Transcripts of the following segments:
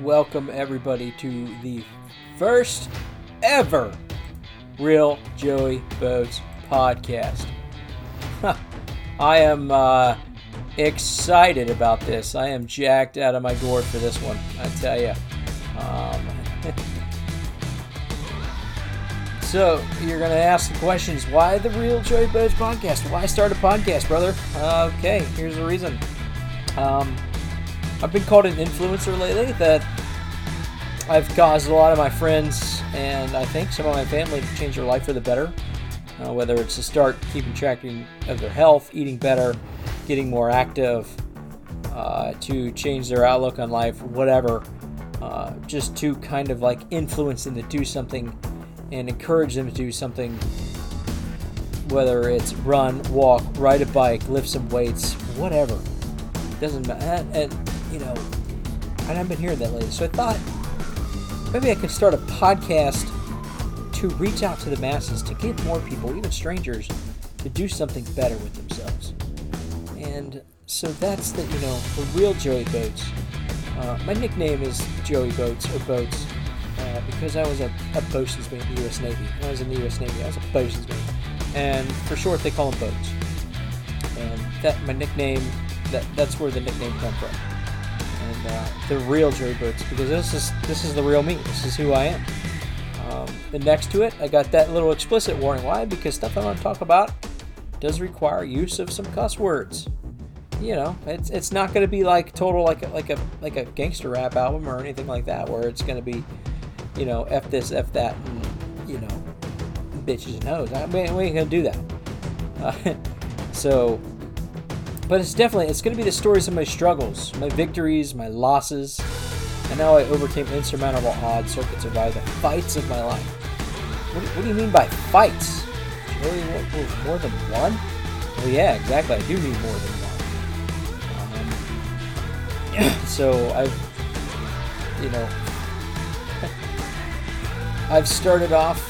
welcome everybody to the first ever Real Joey Boats podcast. I am uh, excited about this. I am jacked out of my gourd for this one, I tell you. Um, so, you're going to ask the questions why the Real Joey Boats podcast? Why start a podcast, brother? Okay, here's the reason. Um, I've been called an influencer lately that I've caused a lot of my friends and I think some of my family to change their life for the better. Uh, whether it's to start keeping track of their health, eating better, getting more active, uh, to change their outlook on life, whatever. Uh, just to kind of like influence them to do something and encourage them to do something. Whether it's run, walk, ride a bike, lift some weights, whatever. Doesn't matter. And, you know, and I've been hearing that lately. So I thought maybe I could start a podcast to reach out to the masses, to get more people, even strangers, to do something better with themselves. And so that's the, you know, the real Joey Boats. Uh, my nickname is Joey Boats or Boats uh, because I was a, a bosun's mate in the U.S. Navy. When I was in the U.S. Navy, I was a bosun's mate. And for short, they call them boats. And that my nickname, that that's where the nickname come from and uh, the real Joey Boats because this is this is the real me. This is who I am. Um, and next to it, I got that little explicit warning. Why? Because stuff I'm going to talk about does require use of some cuss words. You know, it's it's not going to be like total like a, like a like a gangster rap album or anything like that where it's going to be, you know, f this f that and you know, bitches and hoes. I mean, we ain't gonna do that. Uh, so but it's definitely it's going to be the stories of my struggles, my victories, my losses, and how I overcame insurmountable odds so I could survive the fights of my life. What, what do you mean by fights? Really, more than one? Well, yeah, exactly. I do mean more than one. Um, so I've, you know, I've started off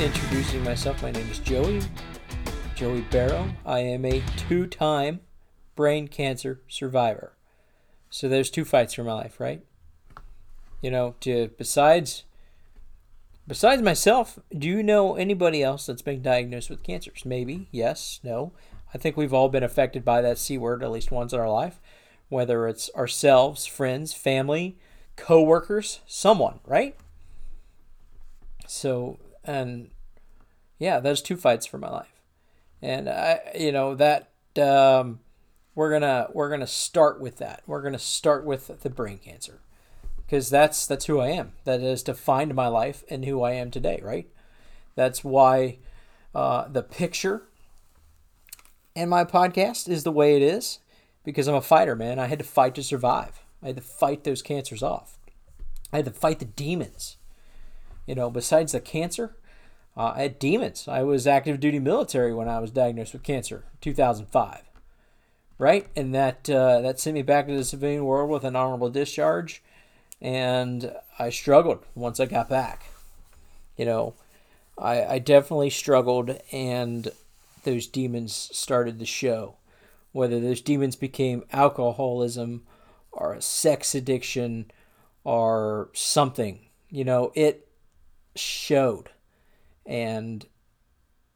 introducing myself. My name is Joey, Joey Barrow. I am a two-time brain cancer survivor. So there's two fights for my life, right? You know, to besides besides myself, do you know anybody else that's been diagnosed with cancers? Maybe, yes, no. I think we've all been affected by that C word at least once in our life, whether it's ourselves, friends, family, co-workers, someone, right? So, and yeah, there's two fights for my life. And I, you know, that um, we're gonna we're gonna start with that. We're gonna start with the brain cancer because that's that's who I am. That is defined my life and who I am today. Right. That's why uh, the picture and my podcast is the way it is because I'm a fighter, man. I had to fight to survive. I had to fight those cancers off. I had to fight the demons. You know, besides the cancer, uh, I had demons. I was active duty military when I was diagnosed with cancer, 2005 right? And that uh, that sent me back to the civilian world with an honorable discharge, and I struggled once I got back. You know, I I definitely struggled, and those demons started to show. Whether those demons became alcoholism, or a sex addiction, or something, you know, it showed, and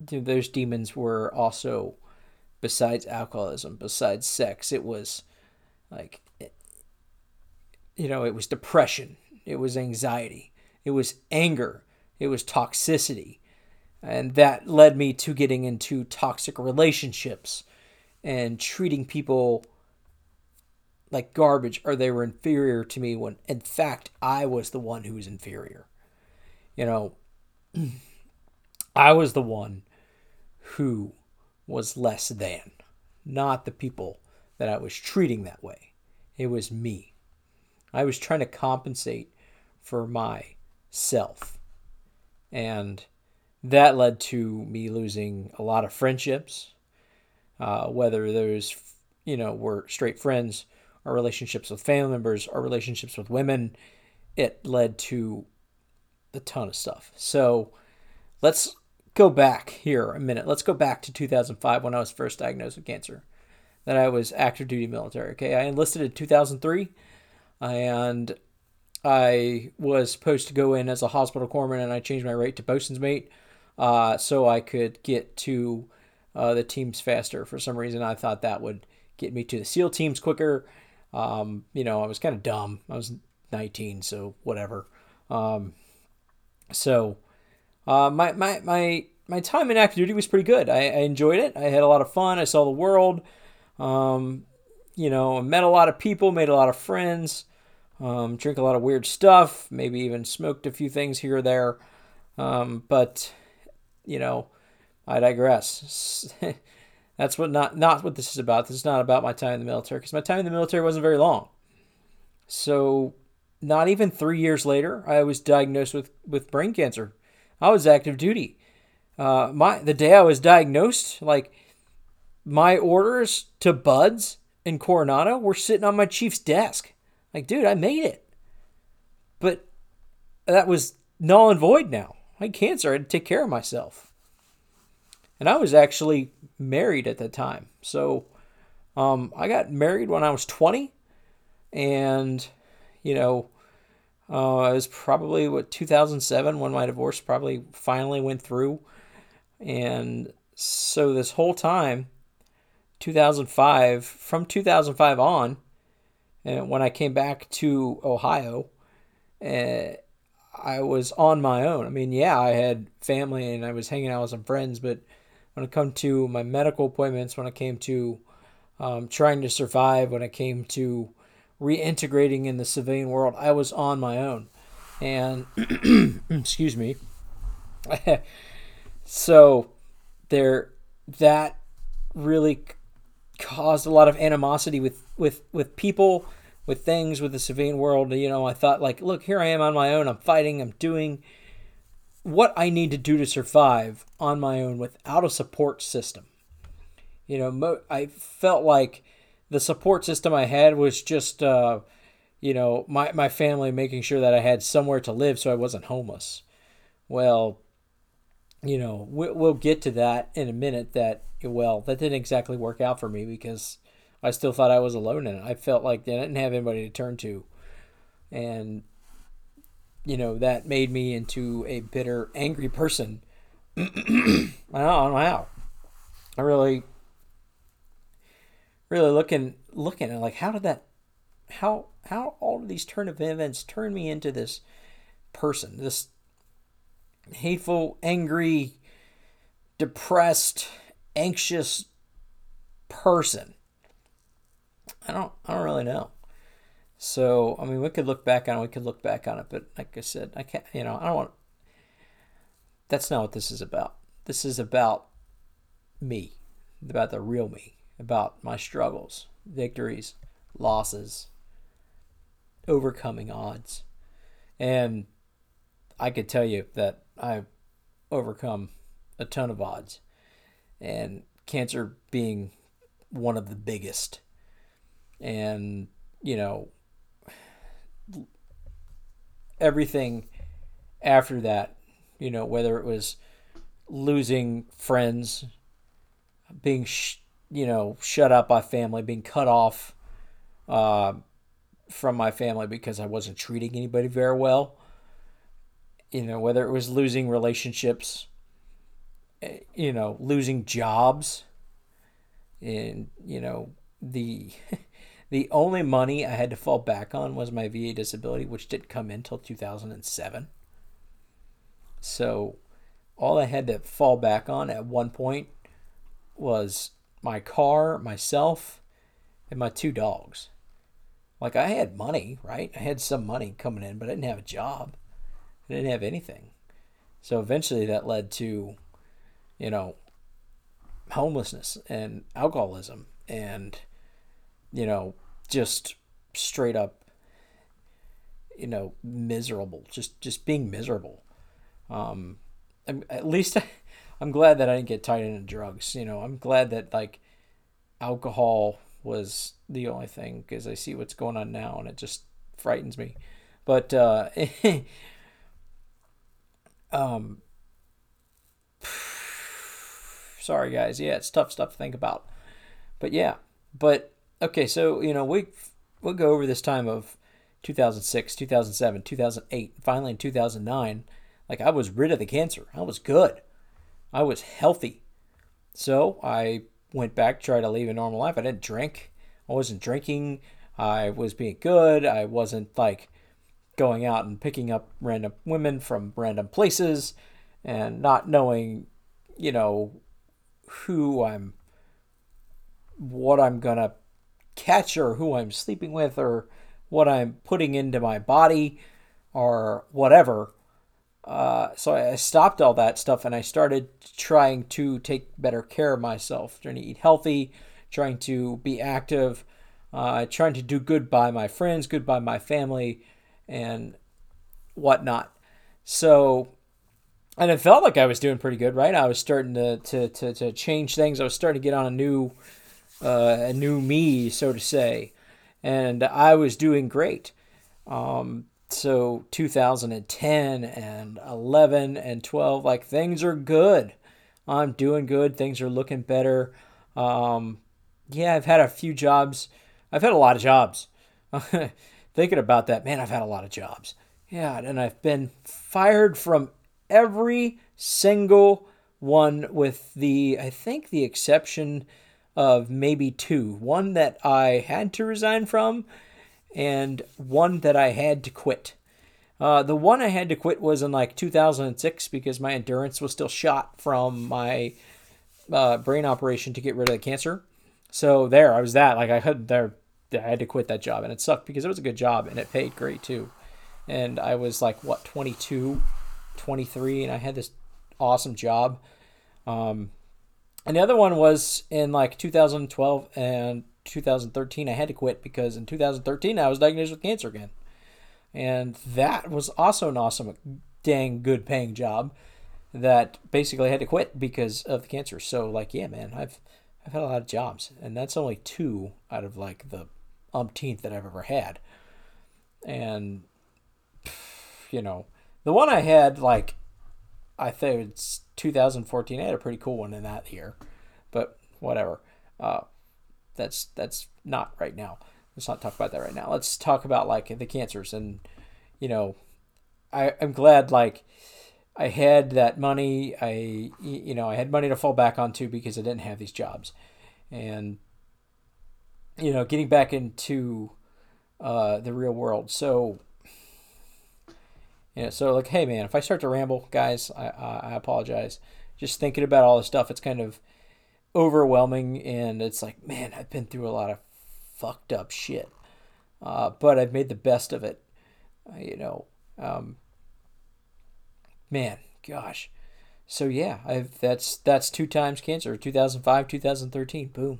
those demons were also besides alcoholism, besides sex. It was like, you know, it was depression, it was anxiety, it was anger, it was toxicity. And that led me to getting into toxic relationships and treating people like garbage or they were inferior to me when in fact I was the one who was inferior. You know, I was the one who was less than, not the people that I was treating that way. It was me. I was trying to compensate for myself. And that led to me losing a lot of friendships, uh, whether those, you know, were straight friends or relationships with family members or relationships with women. It led to a ton of stuff. So let's go back here a minute. Let's go back to 2005 when I was first diagnosed with cancer. That I was active duty military. Okay, I enlisted in 2003, and I was supposed to go in as a hospital corpsman, and I changed my rate to bosun's mate uh, so I could get to uh, the teams faster. For some reason, I thought that would get me to the SEAL teams quicker. Um, you know, I was kind of dumb. I was 19, so whatever. Um, so uh, my, my, my, my time in active duty was pretty good. I, I, enjoyed it. I had a lot of fun. I saw the world. Um, you know, met a lot of people, made a lot of friends, um, drink a lot of weird stuff, maybe even smoked a few things here or there. Um, but, you know, I digress. That's what not not what this is about. This is not about my time in the military because my time in the military wasn't very long. So, not even three years later, I was diagnosed with with brain cancer. I was active duty. Uh, my the day I was diagnosed, like my orders to BUD/S in Coronado were sitting on my chief's desk. Like, dude, I made it. But that was null and void now. I had cancer. I had to take care of myself. And I was actually married at the time. So um, I got married when I was 20. And, you know, uh, it was probably what 2007 when my divorce probably finally went through. And so this whole time, 2005, from 2005 on, and when I came back to Ohio, uh, I was on my own. I mean, yeah, I had family and I was hanging out with some friends, but when it came to my medical appointments, when it came to um, trying to survive, when it came to reintegrating in the civilian world, I was on my own. And, excuse me. so, there, that really caused a lot of animosity with with with people, with things, with the civilian world. You know, I thought like, look, here I am on my own. I'm fighting. I'm doing what I need to do to survive on my own without a support system. You know, I felt like the support system I had was just, uh, you know, my, my family making sure that I had somewhere to live so I wasn't homeless. Well, you know, we'll get to that in a minute. That well, that didn't exactly work out for me because I still thought I was alone in it. I felt like I didn't have anybody to turn to, and you know that made me into a bitter, angry person. I don't know how. I really, really looking looking at like how did that, how how all of these turn of events turn me into this person, this hateful, angry, depressed, anxious person? I don't I don't really know. So I mean, we could look back on it. We could look back on it, but like I said, I can't. You know, I don't want. That's not what this is about. This is about me, about the real me, about my struggles, victories, losses, overcoming odds, and I could tell you that I've overcome a ton of odds, and cancer being one of the biggest. And, you know, everything after that, you know, whether it was losing friends, being, sh- you know, shut up by family, being cut off uh, from my family because I wasn't treating anybody very well, you know, whether it was losing relationships, eh, you know, losing jobs, and you know the the only money I had to fall back on was my VA disability, which didn't come in until 2007. So all I had to fall back on at one point was my car, myself, and my two dogs. Like I had money, right? I had some money coming in, but I didn't have a job. I didn't have anything. So eventually that led to, you know, homelessness and alcoholism and, you know, just straight up, you know, miserable, just, just being miserable. Um, at least I, I'm glad that I didn't get tied into drugs. You know, I'm glad that like alcohol was the only thing because I see what's going on now and it just frightens me. But uh, Um, sorry, guys. Yeah, it's tough stuff to think about. But yeah, but okay. So you know, we we'll go over this time of 2006, 2007, 2008, finally in 2009, like I was rid of the cancer. I was good. I was healthy. So I went back, tried to lead a normal life. I didn't drink. I wasn't drinking. I was being good. I wasn't like going out and picking up random women from random places and not knowing, you know, who I'm, what I'm going to catch or who I'm sleeping with or what I'm putting into my body or whatever. Uh, so I stopped all that stuff and I started trying to take better care of myself, trying to eat healthy, trying to be active, uh, trying to do good by my friends, good by my family, and whatnot. So, and it felt like I was doing pretty good, right? I was starting to, to, to, to change things. I was starting to get on a new, uh, a new me, so to say, and I was doing great. Um, so 2010 and 11 and 12, like things are good. I'm doing good. Things are looking better. Um, yeah, I've had a few jobs. I've had a lot of jobs. Thinking about that, man, I've had a lot of jobs. Yeah, and I've been fired from every single one, with the, I think, the exception of maybe two. One that I had to resign from, and one that I had to quit. Uh, the one I had to quit was in like 2006 because my endurance was still shot from my uh, brain operation to get rid of the cancer. So there, I was that. Like I had there, I had to quit that job, and it sucked because it was a good job and it paid great too. And I was like what 22, 23, and I had this awesome job. Um, and the other one was in like 2012 and 2013. I had to quit because in 2013 I was diagnosed with cancer again, and that was also an awesome, dang good paying job. That basically I had to quit because of the cancer. So like, yeah, man, I've I've had a lot of jobs, and that's only two out of like the umpteenth that I've ever had. And you know, the one I had like I think it's 2014. I had a pretty cool one in that year, but whatever. Uh, that's that's not right now. Let's not talk about that right now. Let's talk about like the cancers and you know, I I'm glad like I had that money. I you know I had money to fall back onto because I didn't have these jobs, and you know getting back into uh, the real world. So yeah, so like, hey man, if I start to ramble, guys, I I apologize. Just thinking about all this stuff, it's kind of overwhelming, and it's like, man, I've been through a lot of fucked up shit, uh, but I've made the best of it. Uh, you know, um, man, gosh. So yeah, I've that's that's two times cancer, 2005, 2013. Boom.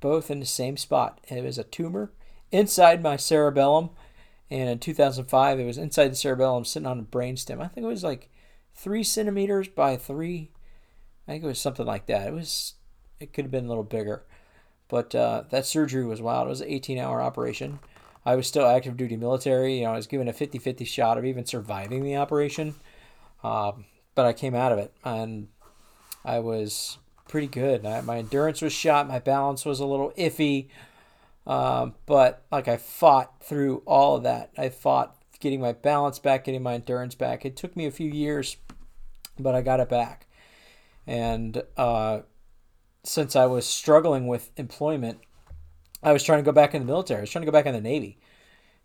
Both in the same spot. It was a tumor inside my cerebellum. And in 2005, it was inside the cerebellum, sitting on a brainstem. I think it was like three centimeters by three. I think it was something like that. It was, it could have been a little bigger, but uh, that surgery was wild. It was an 18-hour operation. I was still active duty military. You know, I was given a 50-50 shot of even surviving the operation. Um, but I came out of it and I was pretty good. I, my endurance was shot. My balance was a little iffy. Um, but like I fought through all of that. I fought getting my balance back, getting my endurance back. It took me a few years, but I got it back. And uh, since I was struggling with employment, I was trying to go back in the military. I was trying to go back in the Navy.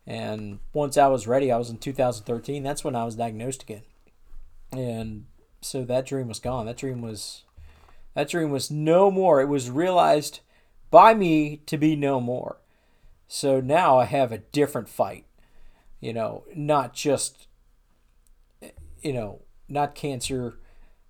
And once I was ready, I was in 2013. That's when I was diagnosed again and so that dream was gone. That dream was that dream was no more. It was realized by me to be no more. So now I have a different fight. You know, not just you know, not cancer,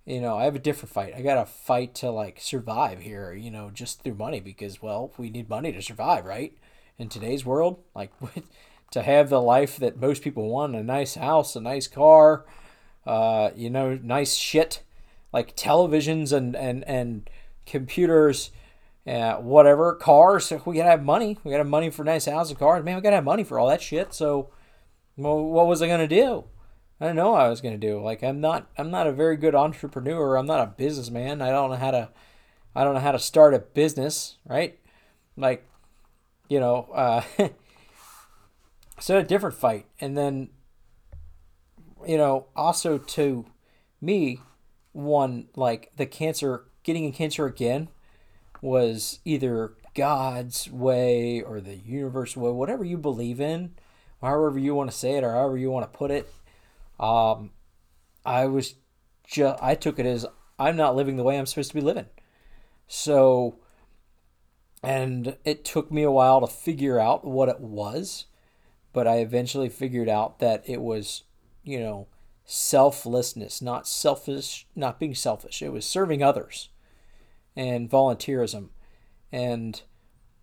you know, I have a different fight. I got to fight to like survive here, you know, just through money because well, we need money to survive, right? In today's world, like to have the life that most people want, a nice house, a nice car, uh, you know, nice shit like televisions and and and computers, uh, whatever, cars. We gotta have money. We gotta have money for nice houses, and cars. Man, we gotta have money for all that shit. So, well, what was I gonna do? I didn't know what I was gonna do. Like, I'm not I'm not a very good entrepreneur. I'm not a businessman. I don't know how to I don't know how to start a business, right? Like, you know, uh, so a different fight, and then you know also to me one like the cancer getting a cancer again was either God's way or the universe way, whatever you believe in, however you want to say it or however you want to put it. Um, I was just I took it as I'm not living the way I'm supposed to be living. So, and it took me a while to figure out what it was, but I eventually figured out that it was, you know, selflessness, not selfish, not being selfish. It was serving others and volunteerism and,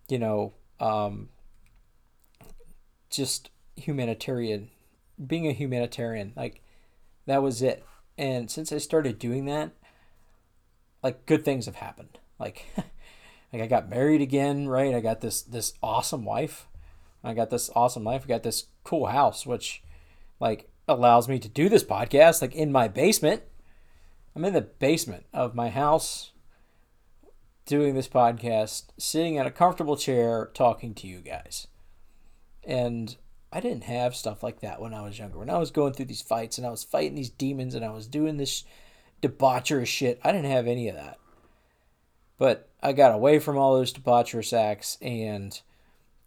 you know, um, just humanitarian, being a humanitarian. Like, that was it. And since I started doing that, like good things have happened. Like like I got married again, right? I got this this awesome wife. I got this awesome life. I got this cool house which like allows me to do this podcast like in my basement. I'm in the basement of my house doing this podcast, sitting in a comfortable chair talking to you guys. And I didn't have stuff like that when I was younger. When I was going through these fights and I was fighting these demons and I was doing this debaucherous shit, I didn't have any of that. But I got away from all those debaucherous acts and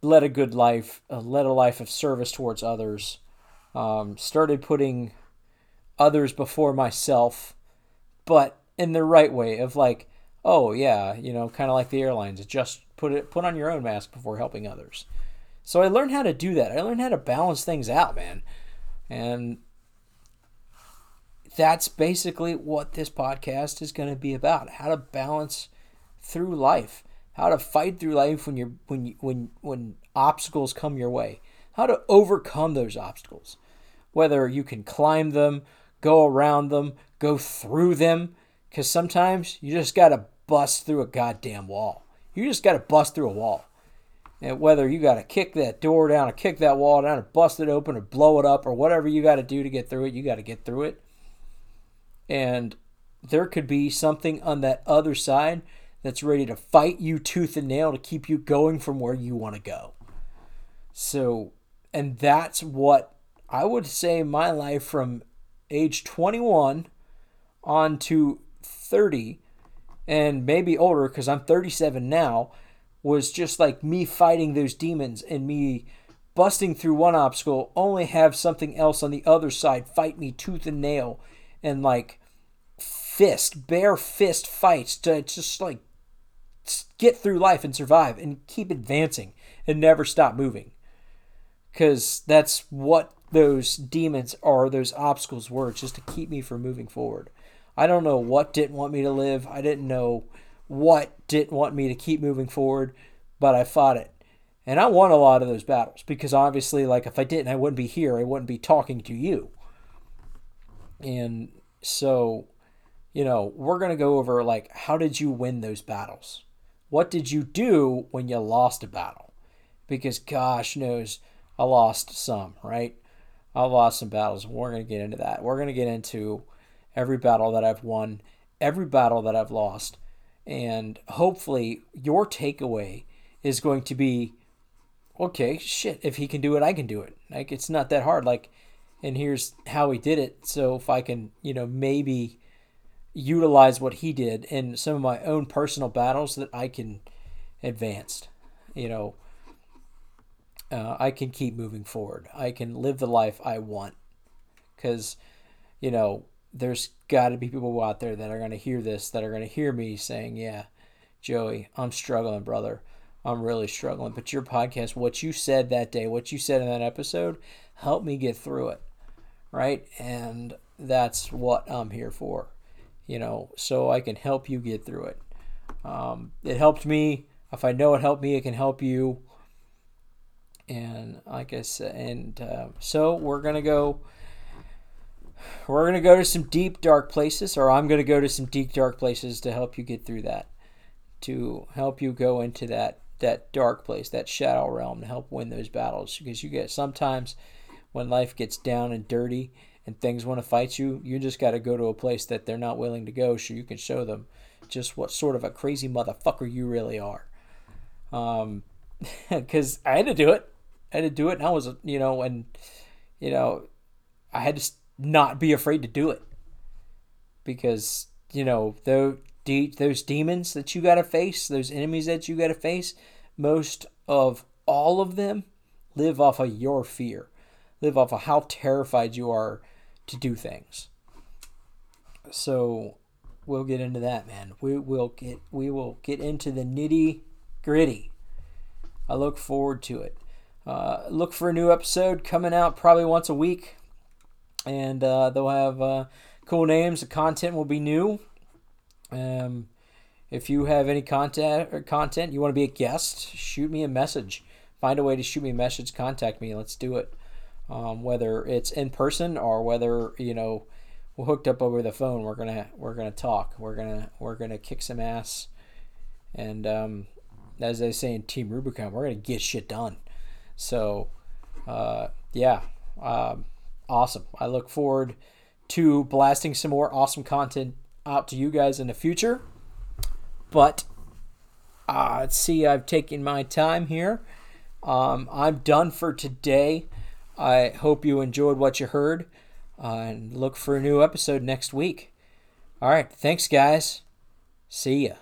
led a good life, uh, led a life of service towards others. Um, started putting others before myself, but in the right way of like, oh yeah, you know, kind of like the airlines, just put it put on your own mask before helping others. So I learned how to do that. I learned how to balance things out, man. And that's basically what this podcast is going to be about. How to balance through life. How to fight through life when you're when you, when when obstacles come your way. How to overcome those obstacles. Whether you can climb them, go around them, go through them cuz sometimes you just got to bust through a goddamn wall. You just got to bust through a wall. And whether you got to kick that door down or kick that wall down or bust it open or blow it up or whatever you got to do to get through it, you got to get through it. And there could be something on that other side that's ready to fight you tooth and nail to keep you going from where you want to go. So, and that's what I would say my life from age 21 on to 30 and maybe older because I'm 37 now was just like me fighting those demons and me busting through one obstacle, only have something else on the other side fight me tooth and nail and like fist, bare fist fights to just like get through life and survive and keep advancing and never stop moving. Because that's what those demons are, those obstacles were, just to keep me from moving forward. I don't know what didn't want me to live. I didn't know what didn't want me to keep moving forward, but I fought it. And I won a lot of those battles because obviously, like, if I didn't, I wouldn't be here. I wouldn't be talking to you. And so, you know, we're going to go over, like, how did you win those battles? What did you do when you lost a battle? Because gosh knows I lost some, right? I lost some battles. We're going to get into that. We're going to get into every battle that I've won, every battle that I've lost, and hopefully, your takeaway is going to be okay, shit, if he can do it, I can do it. Like, it's not that hard. Like, and here's how he did it. So, if I can, you know, maybe utilize what he did in some of my own personal battles that I can advance, you know, uh, I can keep moving forward. I can live the life I want. Because, you know, there's got to be people out there that are going to hear this, that are going to hear me saying, Yeah, Joey, I'm struggling, brother. I'm really struggling. But your podcast, what you said that day, what you said in that episode, helped me get through it. Right? And that's what I'm here for, you know, so I can help you get through it. Um, it helped me. If I know it helped me, it can help you. And like I said, and uh, so we're going to go we're going to go to some deep, dark places, or I'm going to go to some deep, dark places to help you get through that, to help you go into that that dark place, that shadow realm, to help win those battles. Because you get sometimes when life gets down and dirty and things want to fight you, you just got to go to a place that they're not willing to go, so you can show them just what sort of a crazy motherfucker you really are. Um, because I had to do it. I had to do it, and I was you know, and you know, I had to not be afraid to do it because you know those those demons that you got to face, those enemies that you got to face, most of all of them live off of your fear, live off of how terrified you are to do things. So we'll get into that, man. We will get we will get into the nitty gritty. I look forward to it. Uh, look for a new episode coming out probably once a week, and uh, they'll have uh, cool names. The content will be new. Um, if you have any content or content you want to be a guest, shoot me a message. Find a way to shoot me a message. Contact me. Let's do it. Um, whether it's in person or whether you know we're hooked up over the phone. We're gonna we're gonna talk. We're gonna we're gonna kick some ass, and um, as they say in Team Rubicon, we're gonna get shit done. So, uh, yeah, um, awesome. I look forward to blasting some more awesome content out to you guys in the future. But uh, let's see, I've taken my time here. Um, I'm done for today. I hope you enjoyed what you heard. Uh, and look for a new episode next week. All right. Thanks, guys. See ya.